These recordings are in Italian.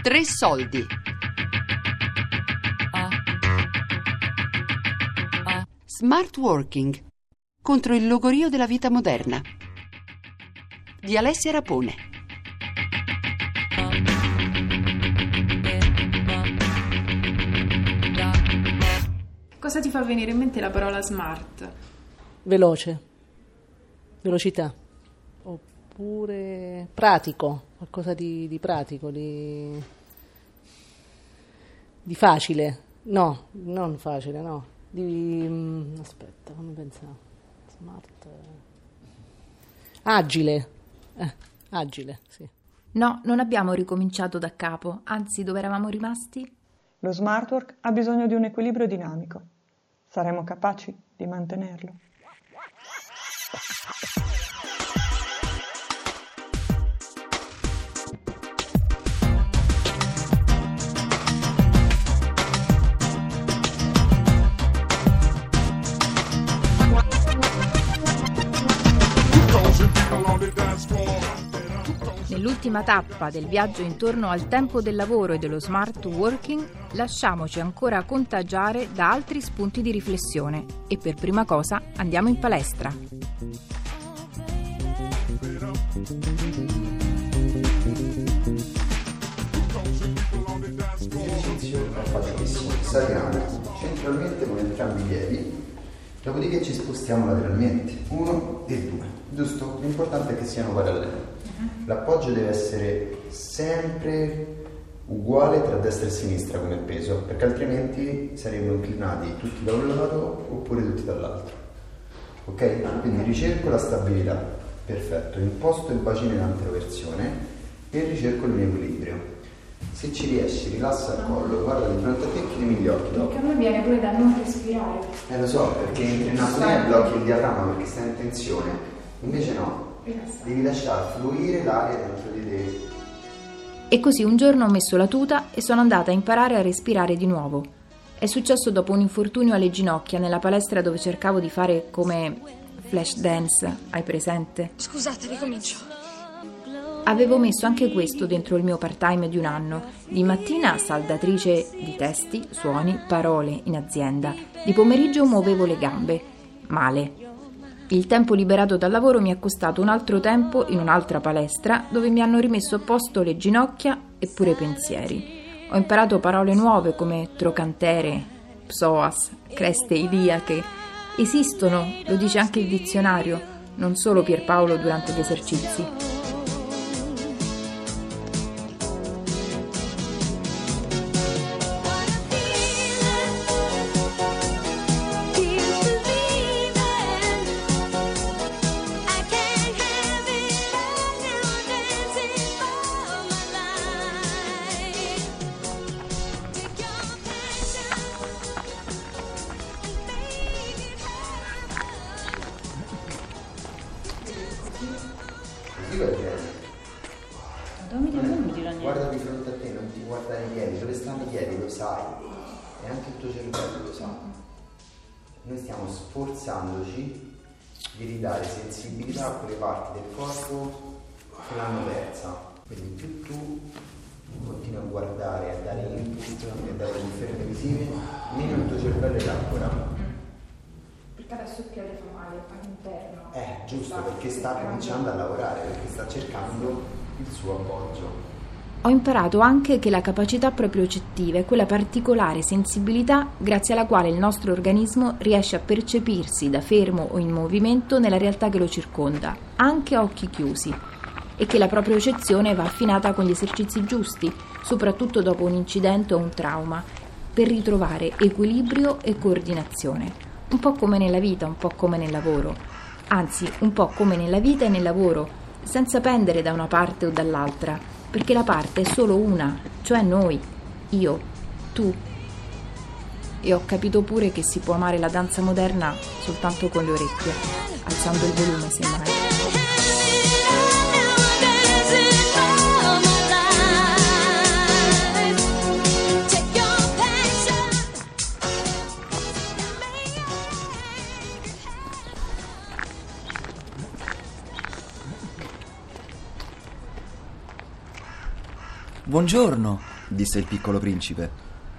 Tre soldi. Smart working contro il logorio della vita moderna. Di Alessia Rapone. Cosa ti fa venire in mente la parola smart? Veloce, velocità, oppure pratico, qualcosa di, di pratico, di, di facile. No, non facile, no. Di, mm, aspetta, fammi pensare. Smart. Agile. Eh, agile, sì. No, non abbiamo ricominciato da capo, anzi dove eravamo rimasti? Lo smart work ha bisogno di un equilibrio dinamico. Saremo capaci di mantenerlo? Nell'ultima tappa del viaggio intorno al tempo del lavoro e dello smart working, lasciamoci ancora contagiare da altri spunti di riflessione e per prima cosa andiamo in palestra. L'esercizio è facilissimo, saliamo centralmente con entrambi i piedi, dopodiché ci spostiamo lateralmente, uno e due, giusto? L'importante è che siano paralleli. L'appoggio deve essere sempre uguale tra destra e sinistra come peso, perché altrimenti saremmo inclinati tutti da un lato oppure tutti dall'altro. Ok? Quindi ricerco la stabilità, perfetto, imposto il bacino in anteroversione e ricerco il mio equilibrio. Se ci riesci, rilassa il collo, guarda di fronte a te e chiudimi gli occhi dopo. Perché a me viene pure da non respirare. Eh lo so, perché in apnea blocchi il diaframma perché stai in tensione. Invece no, devi lasciare fluire l'aria dentro di te. E così un giorno ho messo la tuta e sono andata a imparare a respirare di nuovo. È successo dopo un infortunio alle ginocchia nella palestra dove cercavo di fare come flash dance, hai presente? Scusate, ricomincio. Avevo messo anche questo dentro il mio part-time di un anno. Di mattina saldatrice di testi, suoni, parole in azienda. Di pomeriggio muovevo le gambe. Male. Il tempo liberato dal lavoro mi è costato un altro tempo in un'altra palestra dove mi hanno rimesso a posto le ginocchia e pure i pensieri. Ho imparato parole nuove come trocantere, psoas, creste iliache. Esistono, lo dice anche il dizionario, non solo Pierpaolo durante gli esercizi. Così va bene. Guarda di fronte a te, non ti guardare i piedi, dove stanno i piedi lo sai, e anche il tuo cervello lo sa. Noi stiamo sforzandoci di ridare sensibilità a quelle parti del corpo che l'hanno persa. Quindi più tu continui a guardare, a dare input e a dare conferme visive, meno il tuo cervello elabora. Perché adesso il piede fa male all'interno. Eh, giusto, perché sta cominciando a lavorare, perché sta cercando il suo appoggio. Ho imparato anche che la capacità propriocettiva è quella particolare sensibilità grazie alla quale il nostro organismo riesce a percepirsi da fermo o in movimento nella realtà che lo circonda, anche a occhi chiusi, e che la propriocezione va affinata con gli esercizi giusti, soprattutto dopo un incidente o un trauma, per ritrovare equilibrio e coordinazione, un po' come nella vita, un po' come nel lavoro, anzi un po' come nella vita e nel lavoro, senza pendere da una parte o dall'altra, perché la parte è solo una, cioè noi, io, tu. E ho capito pure che si può amare la danza moderna soltanto con le orecchie, alzando il volume semmai. Buongiorno, disse il piccolo principe.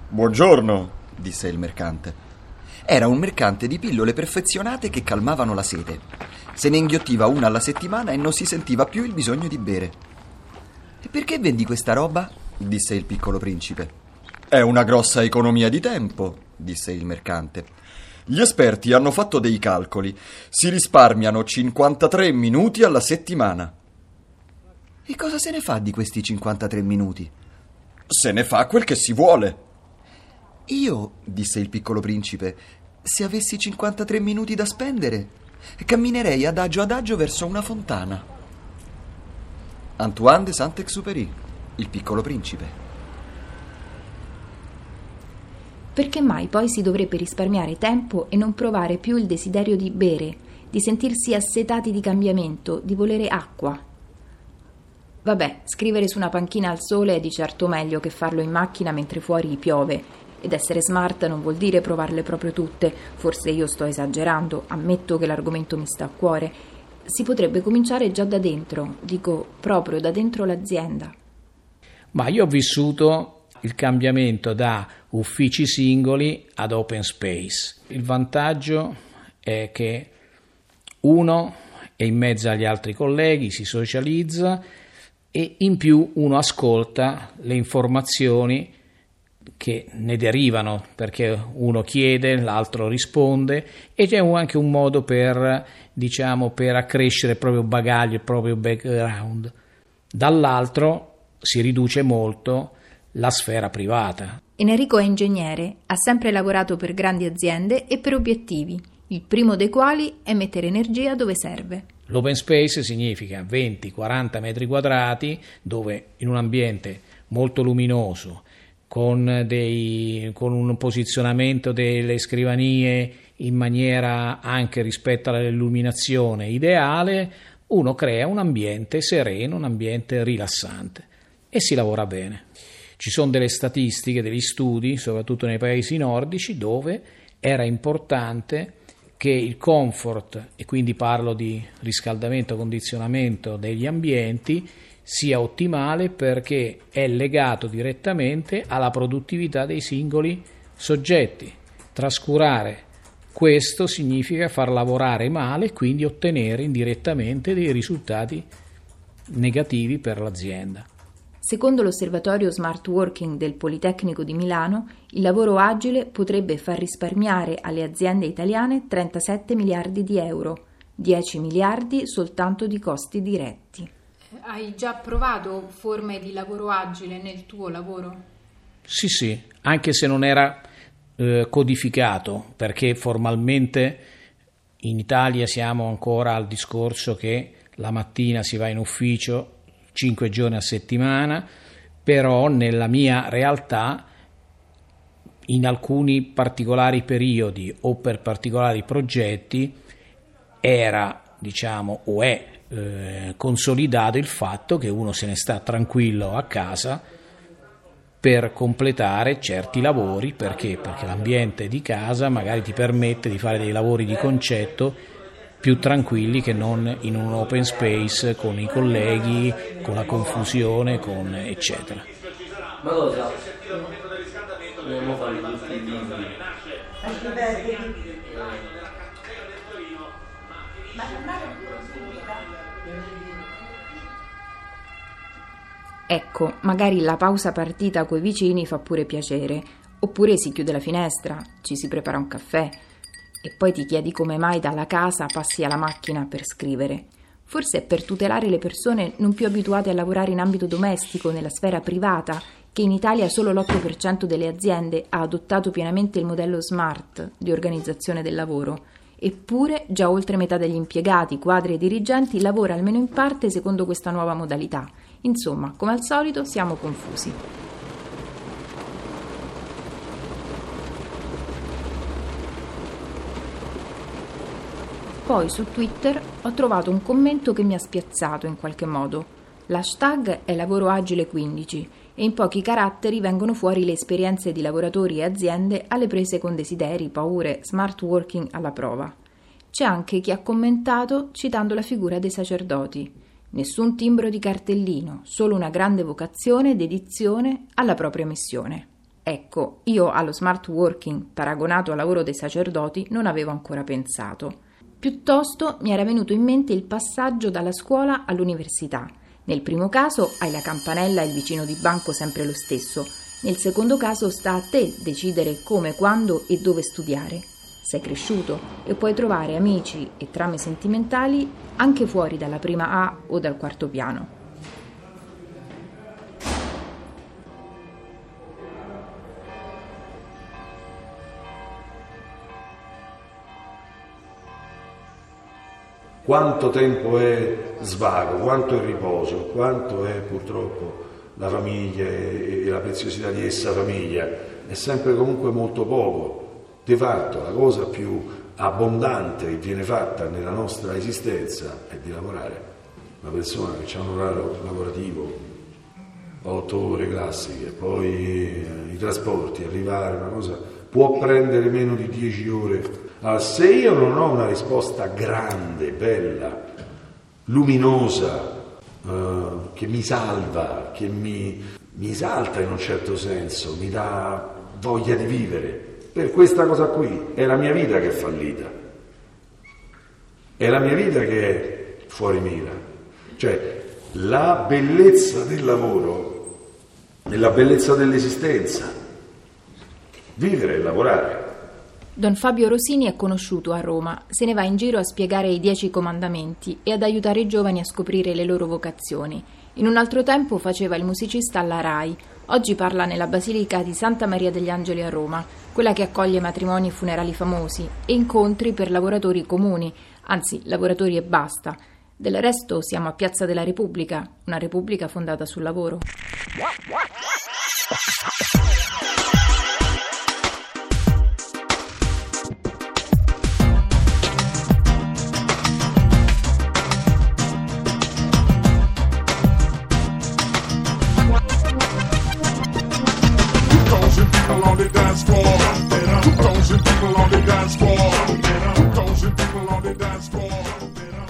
Buongiorno, disse il mercante. Era un mercante di pillole perfezionate che calmavano la sete. Se ne inghiottiva una alla settimana e non si sentiva più il bisogno di bere. E perché vendi questa roba? disse il piccolo principe. È una grossa economia di tempo, disse il mercante. Gli esperti hanno fatto dei calcoli. Si risparmiano 53 minuti alla settimana. E cosa se ne fa di questi 53 minuti? Se ne fa quel che si vuole. Io, disse il piccolo principe, se avessi 53 minuti da spendere, camminerei adagio adagio verso una fontana. Antoine de Saint-Exupéry, il piccolo principe. Perché mai poi si dovrebbe risparmiare tempo e non provare più il desiderio di bere, di sentirsi assetati di cambiamento, di volere acqua? Vabbè, scrivere su una panchina al sole è di certo meglio che farlo in macchina mentre fuori piove ed essere smart non vuol dire provarle proprio tutte, forse io sto esagerando, ammetto che l'argomento mi sta a cuore. Si potrebbe cominciare già da dentro, dico proprio da dentro l'azienda. Ma io ho vissuto il cambiamento da uffici singoli ad open space. Il vantaggio è che uno è in mezzo agli altri colleghi, si socializza e in più uno ascolta le informazioni che ne derivano perché uno chiede, l'altro risponde e c'è anche un modo per, diciamo, per accrescere il proprio bagaglio, il proprio background. Dall'altro si riduce molto la sfera privata. Enrico è ingegnere, ha sempre lavorato per grandi aziende e per obiettivi, il primo dei quali è mettere energia dove serve. L'open space significa 20-40 metri quadrati dove in un ambiente molto luminoso, con, dei, con un posizionamento delle scrivanie in maniera anche rispetto all'illuminazione ideale, uno crea un ambiente sereno, un ambiente rilassante e si lavora bene. Ci sono delle statistiche, degli studi, soprattutto nei paesi nordici, dove era importante che il comfort, e quindi parlo di riscaldamento, condizionamento degli ambienti, sia ottimale perché è legato direttamente alla produttività dei singoli soggetti. Trascurare questo significa far lavorare male e quindi ottenere indirettamente dei risultati negativi per l'azienda. Secondo l'osservatorio Smart Working del Politecnico di Milano, il lavoro agile potrebbe far risparmiare alle aziende italiane 37 miliardi di euro, 10 miliardi soltanto di costi diretti. Hai già provato forme di lavoro agile nel tuo lavoro? Sì, sì, anche se non era eh, codificato, perché formalmente in Italia siamo ancora al discorso che la mattina si va in ufficio cinque giorni a settimana, però nella mia realtà in alcuni particolari periodi o per particolari progetti era, diciamo, o è eh, consolidato il fatto che uno se ne sta tranquillo a casa per completare certi lavori perché? perché l'ambiente di casa magari ti permette di fare dei lavori di concetto più tranquilli che non in un open space con i colleghi, con la confusione, con eccetera. Ma cosa? Dobbiamo fare tutti i Ecco, magari la pausa partita coi vicini fa pure piacere, oppure si chiude la finestra, ci si prepara un caffè e poi ti chiedi come mai dalla casa passi alla macchina per scrivere. Forse è per tutelare le persone non più abituate a lavorare in ambito domestico, nella sfera privata, che in Italia solo l'8% delle aziende ha adottato pienamente il modello SMART di organizzazione del lavoro. Eppure già oltre metà degli impiegati, quadri e dirigenti lavora almeno in parte secondo questa nuova modalità Insomma, come al solito, siamo confusi. Poi su Twitter ho trovato un commento che mi ha spiazzato in qualche modo. L'hashtag è lavoro agile 15 e in pochi caratteri vengono fuori le esperienze di lavoratori e aziende alle prese con desideri, paure, smart working alla prova. C'è anche chi ha commentato citando la figura dei sacerdoti. Nessun timbro di cartellino, solo una grande vocazione e dedizione alla propria missione. Ecco, io allo smart working, paragonato al lavoro dei sacerdoti, non avevo ancora pensato. Piuttosto mi era venuto in mente il passaggio dalla scuola all'università. Nel primo caso hai la campanella e il vicino di banco sempre lo stesso, nel secondo caso sta a te decidere come, quando e dove studiare. Sei cresciuto e puoi trovare amici e trame sentimentali anche fuori dalla prima A o dal quarto piano. Quanto tempo è svago, quanto è riposo, quanto è purtroppo la famiglia e la preziosità di essa famiglia, è sempre comunque molto poco. Di fatto la cosa più abbondante che viene fatta nella nostra esistenza è di lavorare. Una persona che ha un orario lavorativo, 8 ore classiche, poi eh, i trasporti, arrivare, una cosa, può prendere meno di 10 ore allora, se io non ho una risposta grande, bella, luminosa, eh, che mi salva, che mi, mi esalta in un certo senso, mi dà voglia di vivere, per questa cosa qui è la mia vita che è fallita, è la mia vita che è fuori mira. Cioè, la bellezza del lavoro è la bellezza dell'esistenza. Vivere e lavorare. Don Fabio Rosini è conosciuto a Roma, se ne va in giro a spiegare i dieci comandamenti e ad aiutare i giovani a scoprire le loro vocazioni. In un altro tempo faceva il musicista alla RAI, oggi parla nella Basilica di Santa Maria degli Angeli a Roma, quella che accoglie matrimoni e funerali famosi e incontri per lavoratori comuni, anzi lavoratori e basta. Del resto siamo a Piazza della Repubblica, una repubblica fondata sul lavoro.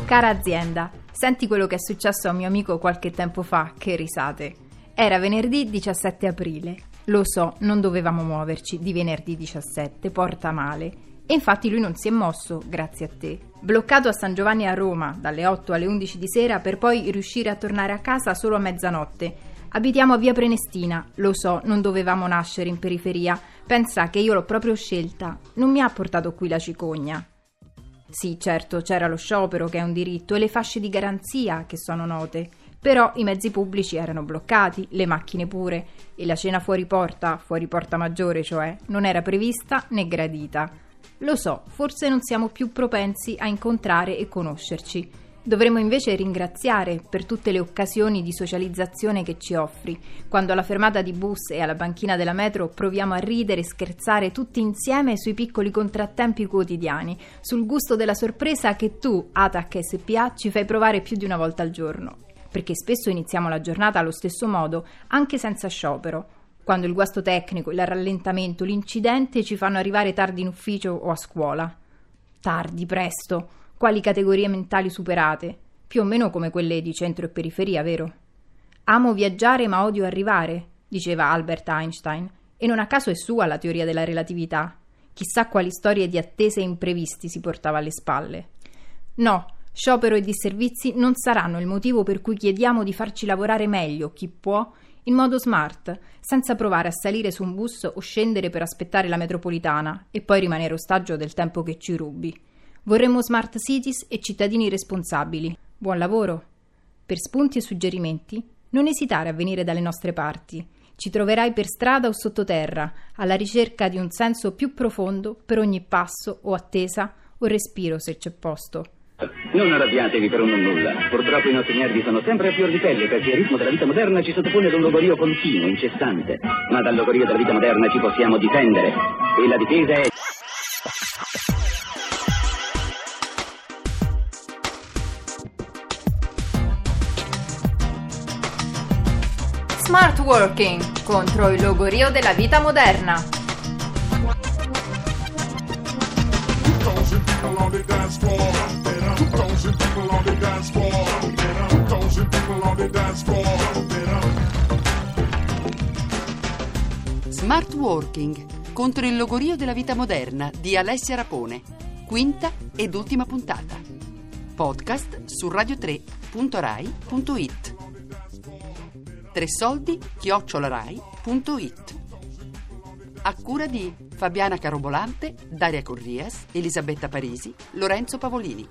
Cara azienda, senti quello che è successo a mio amico qualche tempo fa, che risate. Era venerdì 17 aprile. Lo so, non dovevamo muoverci di venerdì 17, porta male. E infatti lui non si è mosso, grazie a te. Bloccato a San Giovanni a Roma dalle 8 alle 11 di sera per poi riuscire a tornare a casa solo a mezzanotte. Abitiamo a via Prenestina, lo so, non dovevamo nascere in periferia. Pensa che io l'ho proprio scelta. Non mi ha portato qui la cicogna. Sì, certo, c'era lo sciopero che è un diritto e le fasce di garanzia che sono note. Però i mezzi pubblici erano bloccati, le macchine pure, e la cena fuori porta, fuori porta maggiore cioè, non era prevista né gradita. Lo so, forse non siamo più propensi a incontrare e conoscerci. Dovremmo invece ringraziare per tutte le occasioni di socializzazione che ci offri, quando alla fermata di bus e alla banchina della metro proviamo a ridere e scherzare tutti insieme sui piccoli contrattempi quotidiani, sul gusto della sorpresa che tu, ATAC SPA, ci fai provare più di una volta al giorno. Perché spesso iniziamo la giornata allo stesso modo, anche senza sciopero, quando il guasto tecnico, il rallentamento, l'incidente ci fanno arrivare tardi in ufficio o a scuola. Tardi, presto quali categorie mentali superate, più o meno come quelle di centro e periferia, vero? Amo viaggiare ma odio arrivare, diceva Albert Einstein, e non a caso è sua la teoria della relatività. Chissà quali storie di attese e imprevisti si portava alle spalle. No, sciopero e disservizi non saranno il motivo per cui chiediamo di farci lavorare meglio chi può in modo smart, senza provare a salire su un bus o scendere per aspettare la metropolitana e poi rimanere ostaggio del tempo che ci rubi. Vorremmo smart cities e cittadini responsabili. Buon lavoro! Per spunti e suggerimenti, non esitare a venire dalle nostre parti. Ci troverai per strada o sottoterra, alla ricerca di un senso più profondo per ogni passo o attesa o respiro se c'è posto. Non arrabbiatevi per un non nulla. Purtroppo i nostri nervi sono sempre a fior di pelle perché il ritmo della vita moderna ci sottopone ad un logorio continuo, incessante. Ma dal logorio della vita moderna ci possiamo difendere. E la difesa è... Working contro il logorio della vita moderna. Smart Working contro il logorio della vita moderna di Alessia Rapone. Quinta ed ultima puntata. Podcast su radio3.rai.it. Tre soldi chiocciolarai.it. A cura di Fabiana Carobolante, Daria Corrias, Elisabetta Parisi, Lorenzo Pavolini.